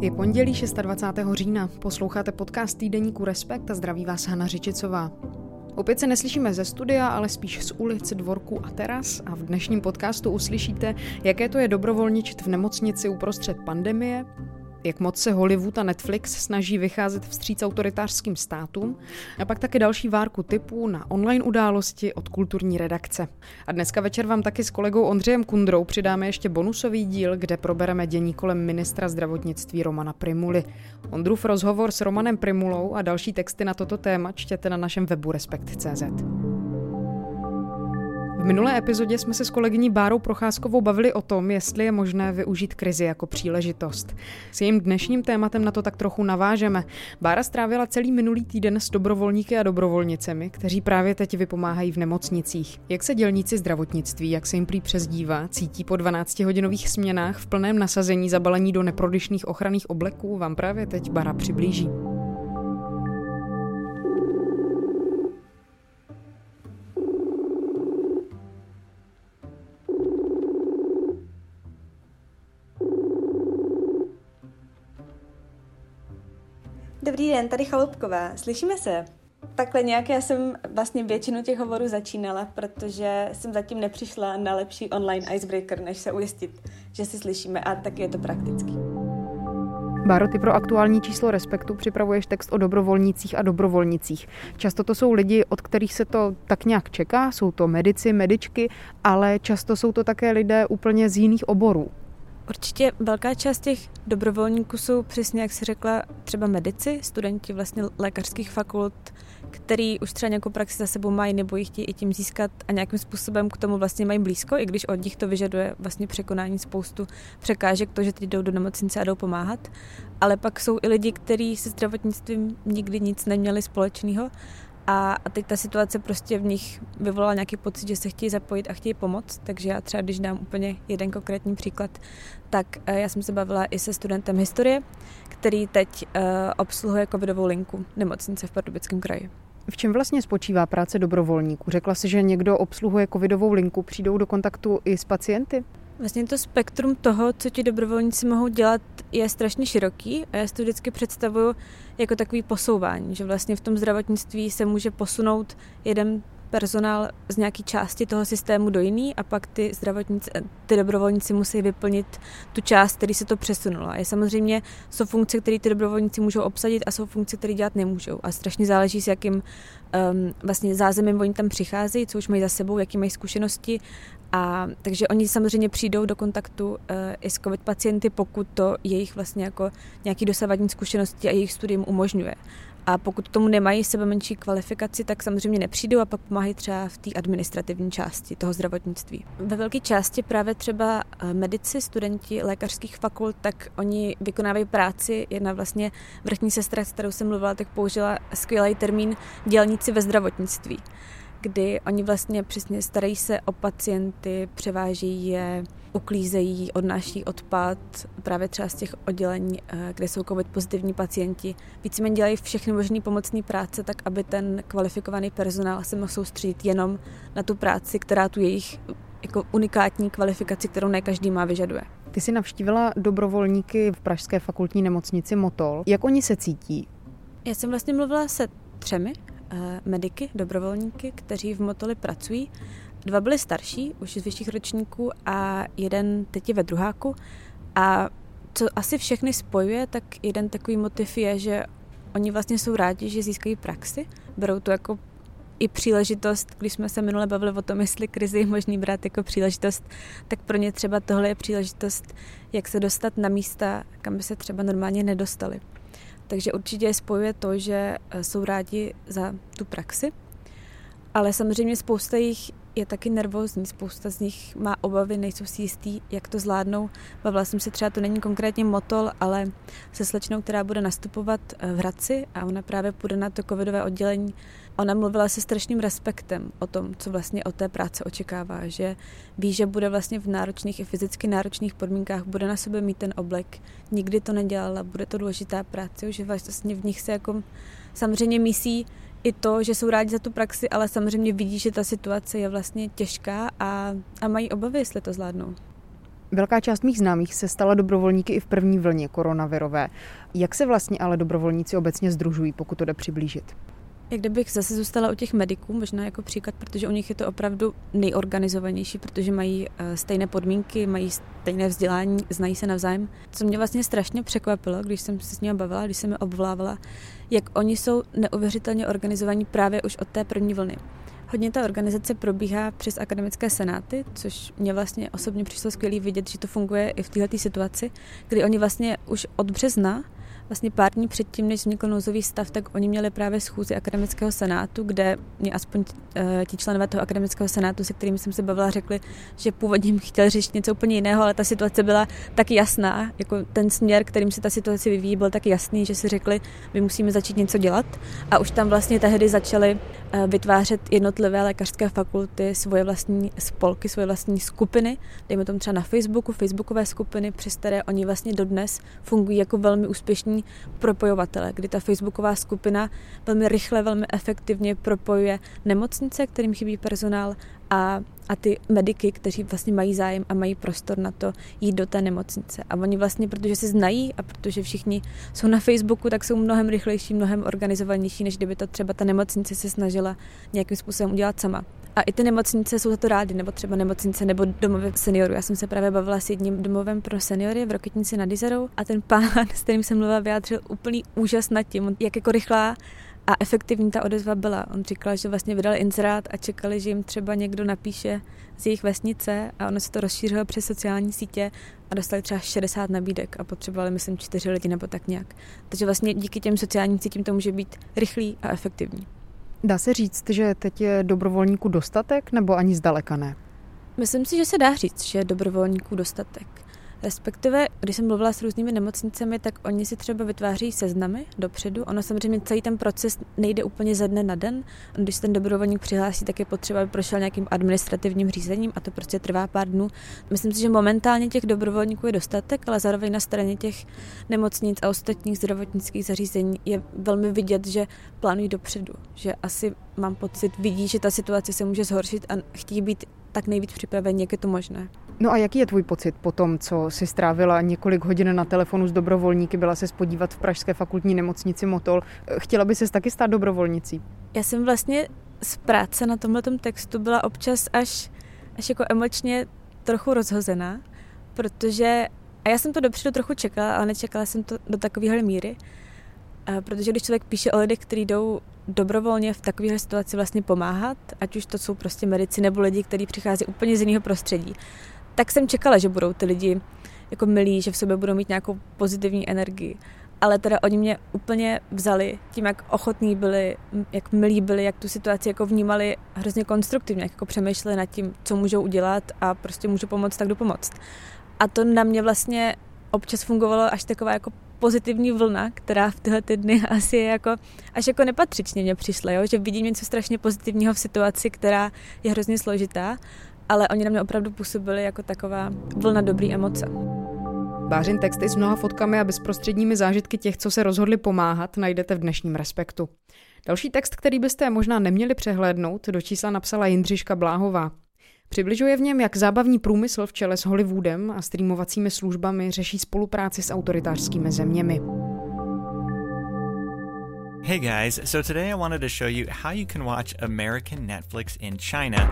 Je pondělí 26. října, posloucháte podcast týdeníku Respekt a zdraví vás Hana Řičicová. Opět se neslyšíme ze studia, ale spíš z ulic, dvorku a teras a v dnešním podcastu uslyšíte, jaké to je dobrovolničit v nemocnici uprostřed pandemie, jak moc se Hollywood a Netflix snaží vycházet vstříc autoritářským státům a pak taky další várku typů na online události od kulturní redakce. A dneska večer vám taky s kolegou Ondřejem Kundrou přidáme ještě bonusový díl, kde probereme dění kolem ministra zdravotnictví Romana Primuly. Ondrův rozhovor s Romanem Primulou a další texty na toto téma čtěte na našem webu Respekt.cz. V minulé epizodě jsme se s kolegyní Bárou Procházkovou bavili o tom, jestli je možné využít krizi jako příležitost. S jejím dnešním tématem na to tak trochu navážeme. Bára strávila celý minulý týden s dobrovolníky a dobrovolnicemi, kteří právě teď vypomáhají v nemocnicích. Jak se dělníci zdravotnictví, jak se jim prý přezdívá, cítí po 12-hodinových směnách v plném nasazení zabalení do neprodyšných ochranných obleků, vám právě teď Bára přiblíží. Dobrý den, tady Chalupková. Slyšíme se? Takhle nějak já jsem vlastně většinu těch hovorů začínala, protože jsem zatím nepřišla na lepší online icebreaker, než se ujistit, že si slyšíme a taky je to praktický. Báro, ty pro aktuální číslo Respektu připravuješ text o dobrovolnících a dobrovolnicích. Často to jsou lidi, od kterých se to tak nějak čeká, jsou to medici, medičky, ale často jsou to také lidé úplně z jiných oborů. Určitě velká část těch dobrovolníků jsou přesně, jak si řekla, třeba medici, studenti vlastně lékařských fakult, který už třeba nějakou praxi za sebou mají nebo ji chtějí i tím získat a nějakým způsobem k tomu vlastně mají blízko, i když od nich to vyžaduje vlastně překonání spoustu překážek, to, že teď jdou do nemocnice a jdou pomáhat. Ale pak jsou i lidi, kteří se zdravotnictvím nikdy nic neměli společného a, a teď ta situace prostě v nich vyvolala nějaký pocit, že se chtějí zapojit a chtějí pomoct. Takže já třeba, když dám úplně jeden konkrétní příklad, tak eh, já jsem se bavila i se studentem historie, který teď uh, obsluhuje covidovou linku nemocnice v Pardubickém kraji. V čem vlastně spočívá práce dobrovolníků? Řekla si, že někdo obsluhuje covidovou linku, přijdou do kontaktu i s pacienty? Vlastně to spektrum toho, co ti dobrovolníci mohou dělat, je strašně široký a já si to vždycky představuju jako takový posouvání, že vlastně v tom zdravotnictví se může posunout jeden personál z nějaké části toho systému do jiný a pak ty zdravotníci, ty dobrovolníci musí vyplnit tu část, který se to přesunulo. Je samozřejmě, jsou funkce, které ty dobrovolníci můžou obsadit a jsou funkce, které dělat nemůžou. A strašně záleží, s jakým um, vlastně zázemím oni tam přicházejí, co už mají za sebou, jaký mají zkušenosti. A takže oni samozřejmě přijdou do kontaktu uh, i s COVID pacienty, pokud to jejich vlastně jako nějaký dosavadní zkušenosti a jejich studium umožňuje. A pokud tomu nemají sebe menší kvalifikaci, tak samozřejmě nepřijdou a pak pomáhají třeba v té administrativní části toho zdravotnictví. Ve velké části právě třeba eh, medici, studenti lékařských fakult, tak oni vykonávají práci. Jedna vlastně vrchní sestra, s kterou jsem mluvila, tak použila skvělý termín dělníci ve zdravotnictví kdy oni vlastně přesně starají se o pacienty, převáží je, uklízejí, odnáší odpad právě třeba z těch oddělení, eh, kde jsou COVID pozitivní pacienti. Víceméně dělají všechny možné pomocné práce, tak aby ten kvalifikovaný personál se mohl soustředit jenom na tu práci, která tu jejich jako unikátní kvalifikaci, kterou ne každý má, vyžaduje. Ty jsi navštívila dobrovolníky v Pražské fakultní nemocnici Motol. Jak oni se cítí? Já jsem vlastně mluvila se třemi mediky, dobrovolníky, kteří v Motoli pracují. Dva byli starší, už z vyšších ročníků a jeden teď je ve druháku. A co asi všechny spojuje, tak jeden takový motiv je, že oni vlastně jsou rádi, že získají praxi. Berou to jako i příležitost, když jsme se minule bavili o tom, jestli krizi je možný brát jako příležitost, tak pro ně třeba tohle je příležitost, jak se dostat na místa, kam by se třeba normálně nedostali. Takže určitě spojuje to, že eh, jsou rádi za tu praxi, ale samozřejmě spousta jich je taky nervózní, spousta z nich má obavy, nejsou si jistý, jak to zvládnou. Bavila jsem se třeba, to není konkrétně motol, ale se slečnou, která bude nastupovat eh, v Hradci a ona právě půjde na to covidové oddělení ona mluvila se strašným respektem o tom, co vlastně od té práce očekává, že ví, že bude vlastně v náročných i fyzicky náročných podmínkách, bude na sebe mít ten oblek, nikdy to nedělala, bude to důležitá práce, že vlastně v nich se jako samozřejmě myslí i to, že jsou rádi za tu praxi, ale samozřejmě vidí, že ta situace je vlastně těžká a, a mají obavy, jestli to zvládnou. Velká část mých známých se stala dobrovolníky i v první vlně koronavirové. Jak se vlastně ale dobrovolníci obecně združují, pokud to jde přiblížit? Jak kdybych zase zůstala u těch mediků, možná jako příklad, protože u nich je to opravdu nejorganizovanější, protože mají eh, stejné podmínky, mají stejné vzdělání, znají se navzájem. Co mě vlastně strašně překvapilo, když jsem se s nimi bavila, když jsem je obvolávala, jak oni jsou neuvěřitelně organizovaní právě už od té první vlny. Hodně ta organizace probíhá přes akademické senáty, což mě vlastně osobně přišlo skvělý vidět, že to funguje i v této situaci, kdy oni vlastně už od března vlastně pár dní předtím, než vznikl nouzový stav, tak oni měli právě schůzi akademického senátu, kde mě aspoň eh, ti členové toho akademického senátu, se kterými jsem se bavila, řekli, že původně chtěli řešit něco úplně jiného, ale ta situace byla tak jasná, jako ten směr, kterým se ta situace vyvíjí, byl tak jasný, že si řekli, my musíme začít něco dělat. A už tam vlastně tehdy začali eh, vytvářet jednotlivé lékařské fakulty svoje vlastní spolky, svoje vlastní skupiny, dejme tomu třeba na Facebooku, facebookové skupiny, přes které oni vlastně dodnes fungují jako velmi úspěšní propojovatele, kdy ta facebooková skupina velmi rychle, velmi efektivně propojuje nemocnice, kterým chybí personál a, a ty mediky, kteří vlastně mají zájem a mají prostor na to jít do té nemocnice. A oni vlastně, protože se znají a protože všichni jsou na Facebooku, tak jsou mnohem rychlejší, mnohem organizovanější, než kdyby to třeba ta nemocnice se snažila nějakým způsobem udělat sama. A i ty nemocnice jsou za to rády, nebo třeba nemocnice nebo domovy seniorů. Já jsem se právě bavila s jedním domovem pro seniory v Roketnici nad Izerou a ten pán, s kterým jsem mluvila, vyjádřil úplný úžas nad tím, jak jako rychlá a efektivní ta odezva byla. On říkal, že vlastně vydali inzerát a čekali, že jim třeba někdo napíše z jejich vesnice a ono se to rozšířilo přes sociální sítě a dostali třeba 60 nabídek a potřebovali, myslím, čtyři lidi nebo tak nějak. Takže vlastně díky těm sociálním sítím to může být rychlý a efektivní. Dá se říct, že teď je dobrovolníků dostatek nebo ani zdaleka ne? Myslím si, že se dá říct, že je dobrovolníků dostatek. Respektive, když jsem mluvila s různými nemocnicemi, tak oni si třeba vytváří seznamy dopředu. Ono samozřejmě celý ten proces nejde úplně ze dne na den. Když se ten dobrovolník přihlásí, tak je potřeba, aby prošel nějakým administrativním řízením a to prostě trvá pár dnů. Myslím si, že momentálně těch dobrovolníků je dostatek, ale zároveň na straně těch nemocnic a ostatních zdravotnických zařízení je velmi vidět, že plánují dopředu. Že asi mám pocit, vidí, že ta situace se může zhoršit a chtějí být tak nejvíc připraveni, jak je to možné. No a jaký je tvůj pocit po tom, co si strávila několik hodin na telefonu s dobrovolníky, byla se spodívat v Pražské fakultní nemocnici Motol. Chtěla by se taky stát dobrovolnicí? Já jsem vlastně z práce na tomhle textu byla občas až, až jako emočně trochu rozhozená, protože, a já jsem to dopředu trochu čekala, ale nečekala jsem to do takovéhle míry, protože když člověk píše o lidech, kteří jdou dobrovolně v takovéhle situaci vlastně pomáhat, ať už to jsou prostě medici nebo lidi, kteří přichází úplně z jiného prostředí, tak jsem čekala, že budou ty lidi jako milí, že v sobě budou mít nějakou pozitivní energii. Ale teda oni mě úplně vzali tím, jak ochotní byli, jak milí byli, jak tu situaci jako vnímali hrozně konstruktivně, jak jako přemýšleli nad tím, co můžou udělat a prostě můžu pomoct, tak jdu pomoct. A to na mě vlastně občas fungovalo až taková jako pozitivní vlna, která v tyhle ty dny asi je jako, až jako nepatřičně mě přišla, jo? že vidím něco strašně pozitivního v situaci, která je hrozně složitá ale oni na mě opravdu působili jako taková vlna dobrý emoce. Bářin texty s mnoha fotkami a bezprostředními zážitky těch, co se rozhodli pomáhat, najdete v dnešním Respektu. Další text, který byste možná neměli přehlédnout, do čísla napsala Jindřiška Bláhová. Přibližuje v něm, jak zábavní průmysl v čele s Hollywoodem a streamovacími službami řeší spolupráci s autoritářskými zeměmi. Hey guys, so today I wanted to show you how you can watch American Netflix in China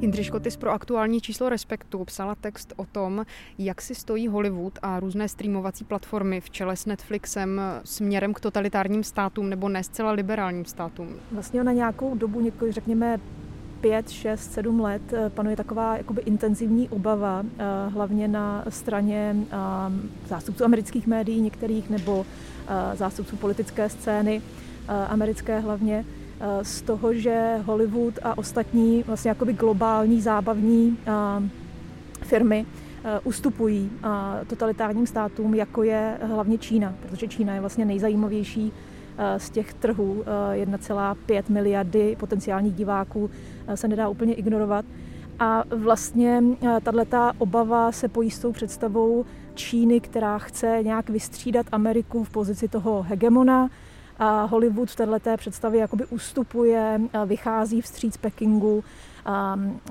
Jindřiško, ty pro aktuální číslo Respektu psala text o tom, jak si stojí Hollywood a různé streamovací platformy v čele s Netflixem směrem k totalitárním státům nebo ne zcela liberálním státům. Vlastně na nějakou dobu, několik, řekněme, pět, šest, sedm let eh, panuje taková jakoby intenzivní obava, eh, hlavně na straně eh, zástupců amerických médií některých nebo zástupců politické scény, americké hlavně, z toho, že Hollywood a ostatní vlastně jakoby globální zábavní eh, firmy eh, ustupují totalitárním státům, jako je hlavně Čína, protože Čína je vlastně nejzajímavější z těch trhů 1,5 miliardy potenciálních diváků se nedá úplně ignorovat. A vlastně tato obava se pojí s tou představou Číny, která chce nějak vystřídat Ameriku v pozici toho hegemona, a Hollywood v této představě jakoby ustupuje, vychází vstříc Pekingu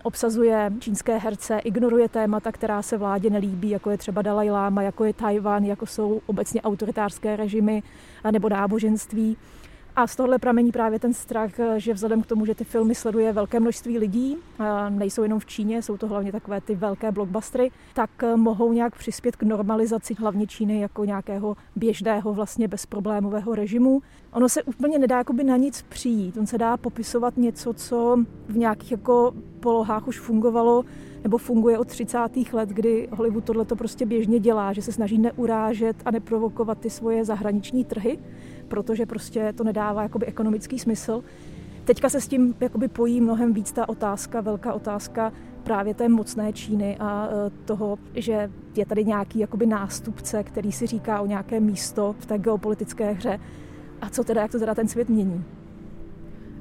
obsazuje čínské herce, ignoruje témata, která se vládě nelíbí, jako je třeba Dalai Lama, jako je Tajvan, jako jsou obecně autoritářské režimy nebo náboženství. A z tohohle pramení právě ten strach, že vzhledem k tomu, že ty filmy sleduje velké množství lidí, nejsou jenom v Číně, jsou to hlavně takové ty velké blockbustery, tak mohou nějak přispět k normalizaci hlavně Číny jako nějakého běžného vlastně bezproblémového režimu. Ono se úplně nedá jakoby na nic přijít, on se dá popisovat něco, co v nějakých jako polohách už fungovalo nebo funguje od 30. let, kdy Hollywood tohle to prostě běžně dělá, že se snaží neurážet a neprovokovat ty svoje zahraniční trhy protože prostě to nedává jakoby ekonomický smysl. Teďka se s tím jakoby pojí mnohem víc ta otázka, velká otázka právě té mocné Číny a e, toho, že je tady nějaký jakoby nástupce, který si říká o nějaké místo v té geopolitické hře. A co teda, jak to teda ten svět mění?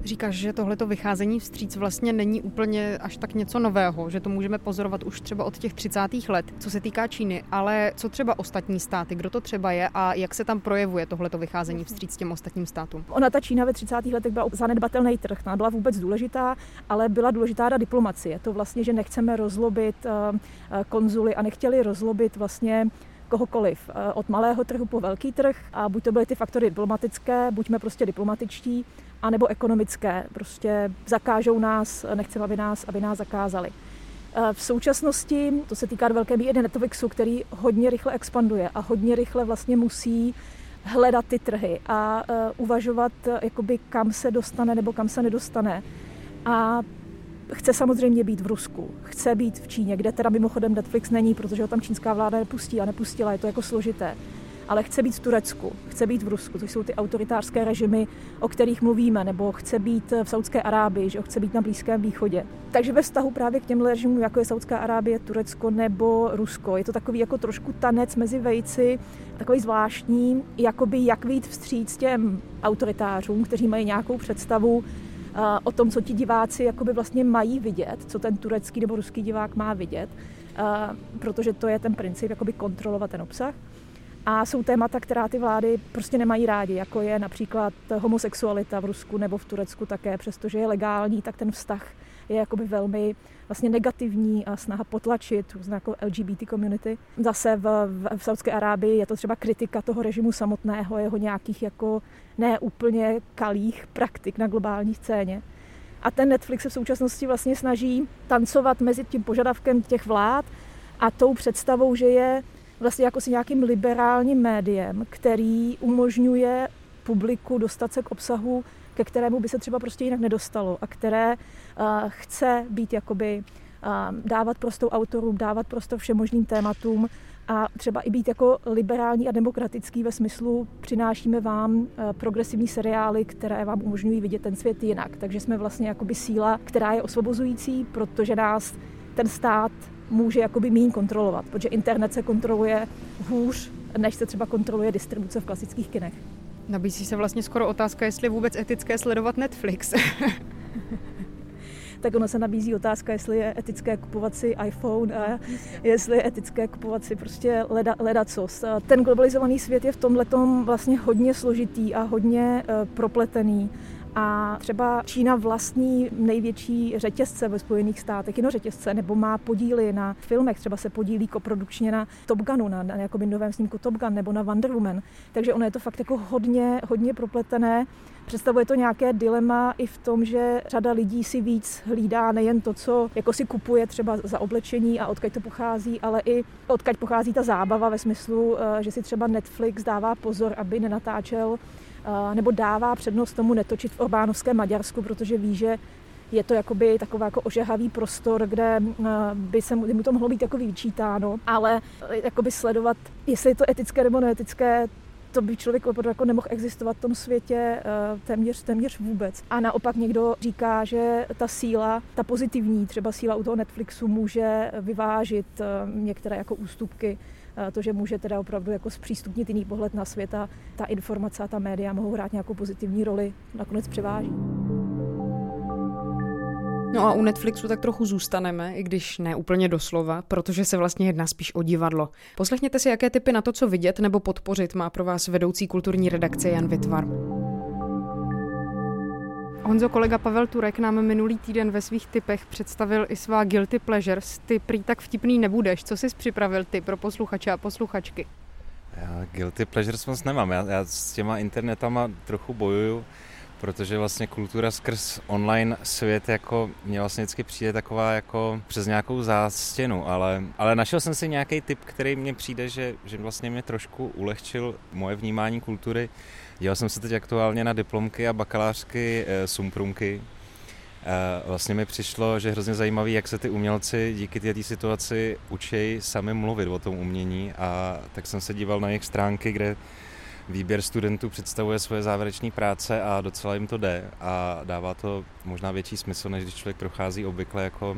Říkáš, že tohleto vycházení vstříc vlastně není úplně až tak něco nového, že to můžeme pozorovat už třeba od těch 30. let, co se týká Číny, ale co třeba ostatní státy, kdo to třeba je a jak se tam projevuje tohleto vycházení vstříc těm ostatním státům? Ona ta Čína ve 30. letech byla zanedbatelný trh, byla vůbec důležitá, ale byla důležitá ta diplomacie. To vlastně, že nechceme rozlobit eh, eh, konzuly a nechtěli rozlobit vlastně kohokoliv, eh, od malého trhu po velký trh a buď to byly ty faktory diplomatické, buďme prostě diplomatičtí, anebo ekonomické. Prostě zakážou nás, nechceme, aby nás, aby nás zakázali. Eh, v současnosti, to se týká do velké míry Netflixu, který hodně rychle expanduje a hodně rychle vlastně musí hledat ty trhy a uh, uvažovat, jakoby, kam se dostane nebo kam se nedostane. A chce samozřejmě být v Rusku, chce být v Číně, kde teda mimochodem Netflix není, protože ho tam čínská vláda nepustí a nepustila, je to jako složité ale chce být v Turecku, chce být v Rusku, to jsou ty autoritářské režimy, o kterých mluvíme, nebo chce být v Saudské Arábii, že chce být na Blízkém východě. Takže ve vztahu právě k těm režimům, jako je Saudská Arábie, Turecko nebo Rusko, je to takový jako trošku tanec mezi vejci, takový zvláštní, jakoby jak vít vstříc těm autoritářům, kteří mají nějakou představu eh, o tom, co ti diváci jakoby vlastně mají vidět, co ten turecký nebo ruský divák má vidět, eh, protože to je ten princip, jakoby kontrolovat ten obsah. A jsou témata, která ty vlády prostě nemají rádi, jako je například homosexualita v Rusku nebo v Turecku také, přestože je legální, tak ten vztah je jakoby velmi vlastně negativní a snaha potlačit různé jako LGBT community. Zase v, v, v Saudské Arábii je to třeba kritika toho režimu samotného, jeho nějakých jako neúplně kalých praktik na globální scéně. A ten Netflix se v současnosti vlastně snaží tancovat mezi tím požadavkem těch vlád a tou představou, že je vlastně jako si nějakým liberálním médiem, který umožňuje publiku dostat se k obsahu, ke kterému by se třeba prostě jinak nedostalo a které uh, chce být jakoby uh, dávat prostor autorům, dávat prostor všem možným tématům a třeba i být jako liberální a demokratický ve smyslu přinášíme vám uh, progresivní seriály, které vám umožňují vidět ten svět jinak. Takže jsme vlastně jakoby síla, která je osvobozující, protože nás ten stát může jakoby méně kontrolovat, protože internet se kontroluje hůř, než se třeba kontroluje distribuce v klasických kinech. Nabízí se vlastně skoro otázka, jestli je vůbec etické sledovat Netflix. tak ono se nabízí otázka, jestli je etické kupovat si iPhone a jestli je etické kupovat si prostě leda, ledacos. Ten globalizovaný svět je v tomhle vlastně hodně složitý a hodně uh, propletený a třeba Čína vlastní největší řetězce ve Spojených státech, řetězce, nebo má podíly na filmech, třeba se podílí koprodukčně na Top Gunu, na, na jakoby novém snímku Top Gun nebo na Wonder Woman. Takže ono je to fakt jako hodně, hodně propletené. Představuje to nějaké dilema i v tom, že řada lidí si víc hlídá nejen to, co jako si kupuje třeba za oblečení a odkud to pochází, ale i odkud pochází ta zábava ve smyslu, eh, že si třeba Netflix dává pozor, aby nenatáčel nebo dává přednost tomu netočit v Orbánovském Maďarsku, protože ví, že je to jakoby takový jako ožehavý prostor, kde by se mu to mohlo být jako vyčítáno, ale e, jakoby sledovat, jestli je to etické nebo neetické, to by člověk opravdu jako nemohl existovat v tom světě e, téměř, téměř vůbec. A naopak někdo říká, že ta síla, ta pozitivní třeba síla u toho Netflixu může vyvážit e, některé jako ústupky to, že může teda opravdu jako zpřístupnit jiný pohled na svět a ta informace a ta média mohou hrát nějakou pozitivní roli, nakonec převáží. No a u Netflixu tak trochu zůstaneme, i když ne úplně doslova, protože se vlastně jedná spíš o divadlo. Poslechněte si, jaké typy na to, co vidět nebo podpořit, má pro vás vedoucí kulturní redakce Jan Vitvar. Honzo, kolega Pavel Turek nám minulý týden ve svých typech představil i svá guilty pleasures. Ty prý tak vtipný nebudeš. Co jsi připravil ty pro posluchače a posluchačky? Já guilty pleasures moc nemám. Já, já s těma internetama trochu bojuju, protože vlastně kultura skrz online svět jako mě vlastně vždycky přijde taková jako přes nějakou zástěnu, ale, ale našel jsem si nějaký typ, který mně přijde, že, že vlastně mě trošku ulehčil moje vnímání kultury. Dělal jsem se teď aktuálně na diplomky a bakalářky e, Sumprumky, Vlastně mi přišlo, že je hrozně zajímavý, jak se ty umělci díky této situaci učí sami mluvit o tom umění a tak jsem se díval na jejich stránky, kde výběr studentů představuje svoje závěrečné práce a docela jim to jde a dává to možná větší smysl, než když člověk prochází obvykle jako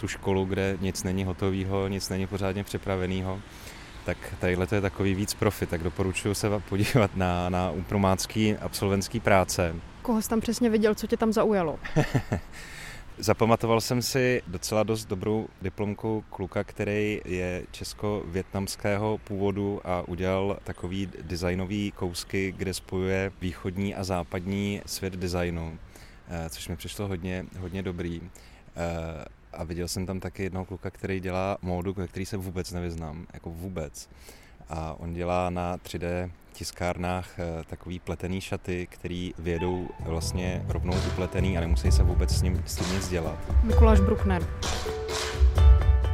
tu školu, kde nic není hotového, nic není pořádně připraveného. Tak tadyhle to je takový víc profit, tak doporučuji se podívat na, na upromácký absolventský práce. Koho jsi tam přesně viděl, co tě tam zaujalo? Zapamatoval jsem si docela dost dobrou diplomku kluka, který je česko-větnamského původu a udělal takový designový kousky, kde spojuje východní a západní svět designu, eh, což mi přišlo hodně, hodně dobrý. Eh, a viděl jsem tam taky jednoho kluka, který dělá módu, ve který se vůbec nevyznám, jako vůbec. A on dělá na 3D tiskárnách eh, takový pletený šaty, který vědou vlastně rovnou upletený a nemusí se vůbec s ním, s tím nic dělat. Mikuláš Bruckner.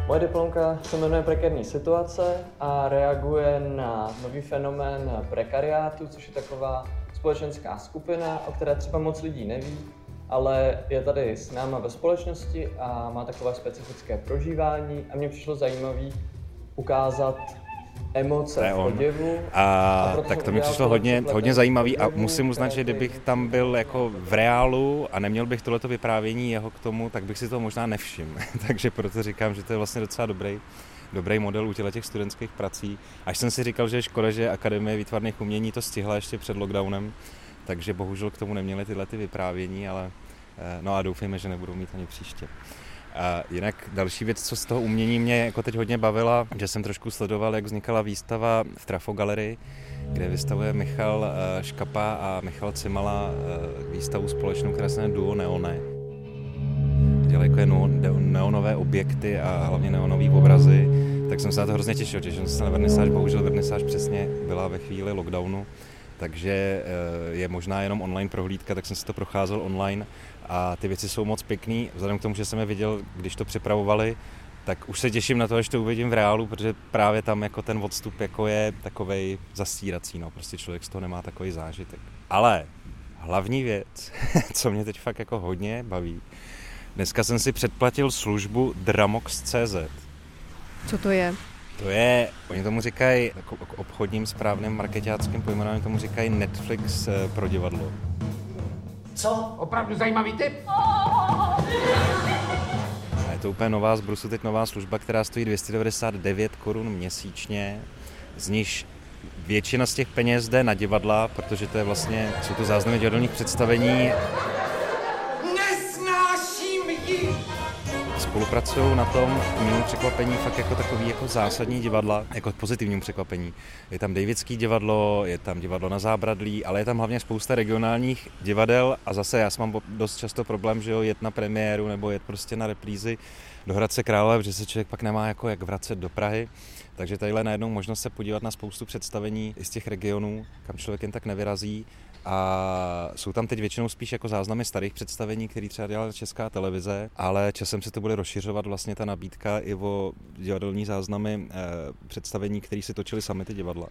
Moje diplomka se jmenuje Prekérní situace a reaguje na nový fenomén prekariátu, což je taková společenská skupina, o které třeba moc lidí neví, ale je tady s náma ve společnosti a má takové specifické prožívání a mně přišlo zajímavé ukázat emoce v oděvu. A, a tak to mi přišlo hodně, hodně zajímavý a musím uznat, že kdybych tam byl jako v reálu a neměl bych tohleto vyprávění jeho k tomu, tak bych si to možná nevšiml. Takže proto říkám, že to je vlastně docela dobrý dobrý model u těch studentských prací. Až jsem si říkal, že je škoda, že Akademie výtvarných umění to stihla ještě před lockdownem, takže bohužel k tomu neměli tyhle ty vyprávění, ale eh, no a doufejme, že nebudou mít ani příště. A jinak další věc, co z toho umění mě jako teď hodně bavila, že jsem trošku sledoval, jak vznikala výstava v Trafo Galerii, kde vystavuje Michal eh, Škapa a Michal Cimala eh, výstavu společnou, která se jmenuje Duo Neone. Dělají jako neonové objekty a hlavně neonové obrazy, tak jsem se na to hrozně těšil. Těšil jsem se na vernisáž, bohužel vernisáž přesně byla ve chvíli lockdownu, takže eh, je možná jenom online prohlídka, tak jsem si to procházel online a ty věci jsou moc pěkný. Vzhledem k tomu, že jsem je viděl, když to připravovali, tak už se těším na to, až to uvidím v reálu, protože právě tam jako ten odstup jako je takovej zastírací, no, prostě člověk z toho nemá takový zážitek. Ale hlavní věc, co mě teď fakt jako hodně baví, dneska jsem si předplatil službu Dramox.cz. Co to je? To je, oni tomu říkají, jako obchodním správným marketáckým pojmenováním tomu říkají Netflix eh, pro divadlo. Co? Opravdu zajímavý tip? Je to úplně nová z Brusu, teď nová služba, která stojí 299 korun měsíčně, z níž většina z těch peněz jde na divadla, protože to je vlastně, jsou to záznamy divadelních představení spolupracují na tom mému překvapení fakt jako takový jako zásadní divadla, jako pozitivním překvapení. Je tam Davidský divadlo, je tam divadlo na Zábradlí, ale je tam hlavně spousta regionálních divadel a zase já mám dost často problém, že jo, jet na premiéru nebo jet prostě na reprízy do Hradce Králové, protože se člověk pak nemá jako jak vracet do Prahy. Takže tadyhle najednou možnost se podívat na spoustu představení i z těch regionů, kam člověk jen tak nevyrazí a jsou tam teď většinou spíš jako záznamy starých představení, které třeba dělala Česká televize, ale časem se to bude rozšiřovat vlastně ta nabídka i o divadelní záznamy eh, představení, které si točili sami ty divadla.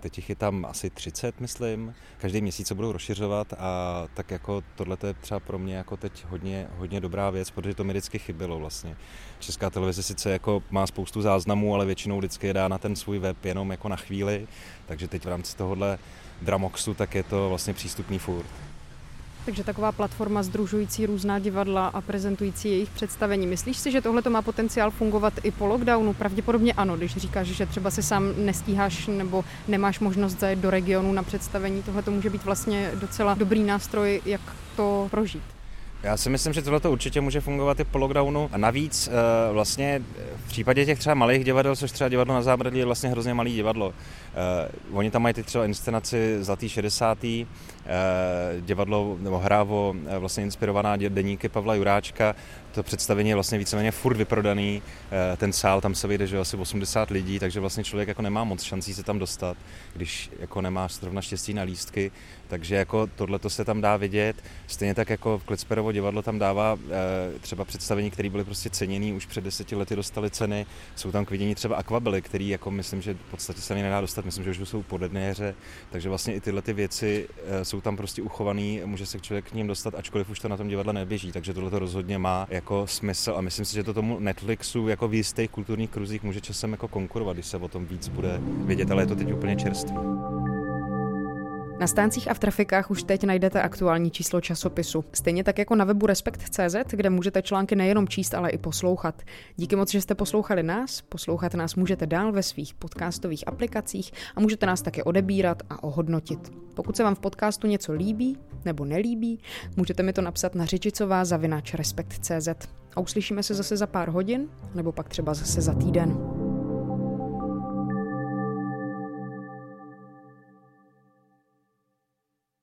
Teď jich je tam asi 30, myslím. Každý měsíc se budou rozšiřovat a tak jako tohle je třeba pro mě jako teď hodně, hodně dobrá věc, protože to mi vždycky chybělo vlastně. Česká televize sice jako má spoustu záznamů, ale většinou vždycky je dá na ten svůj web jenom jako na chvíli, takže teď v rámci tohohle Dramoxu, tak je to vlastně přístupný furt. Takže taková platforma združující různá divadla a prezentující jejich představení. Myslíš si, že tohle to má potenciál fungovat i po lockdownu? Pravděpodobně ano, když říkáš, že třeba se sám nestíháš nebo nemáš možnost zajet do regionu na představení. Tohle to může být vlastně docela dobrý nástroj, jak to prožít. Já si myslím, že tohle to určitě může fungovat i po lockdownu. A navíc eh, vlastně v případě těch třeba malých divadel, což třeba divadlo na zábradlí je vlastně hrozně malý divadlo. Uh, oni tam mají teď třeba inscenaci Zlatý 60. Uh, divadlo nebo hrávo vlastně inspirovaná deníky Pavla Juráčka, to představení je vlastně víceméně furt vyprodaný, eh, ten sál, tam se vyjde, že asi 80 lidí, takže vlastně člověk jako nemá moc šancí se tam dostat, když jako nemá zrovna štěstí na lístky, takže jako tohle to se tam dá vidět. Stejně tak jako v Klecperovo divadlo tam dává eh, třeba představení, které byly prostě ceněný, už před deseti lety dostali ceny. Jsou tam k vidění třeba akvabily, který jako myslím, že v podstatě se nedá dostat, myslím, že už jsou po hře, takže vlastně i tyhle ty věci eh, jsou tam prostě uchované, může se člověk k ním dostat, ačkoliv už to na tom divadle neběží, takže tohle to rozhodně má jako smysl a myslím si, že to tomu Netflixu jako v jistých kulturních kruzích může časem jako konkurovat, když se o tom víc bude vědět, ale je to teď úplně čerstvý. Na stáncích a v trafikách už teď najdete aktuální číslo časopisu. Stejně tak jako na webu Respekt.cz, kde můžete články nejenom číst, ale i poslouchat. Díky moc, že jste poslouchali nás. Poslouchat nás můžete dál ve svých podcastových aplikacích a můžete nás také odebírat a ohodnotit. Pokud se vám v podcastu něco líbí nebo nelíbí, můžete mi to napsat na řečicová zavinač Respekt.cz. A uslyšíme se zase za pár hodin, nebo pak třeba zase za týden.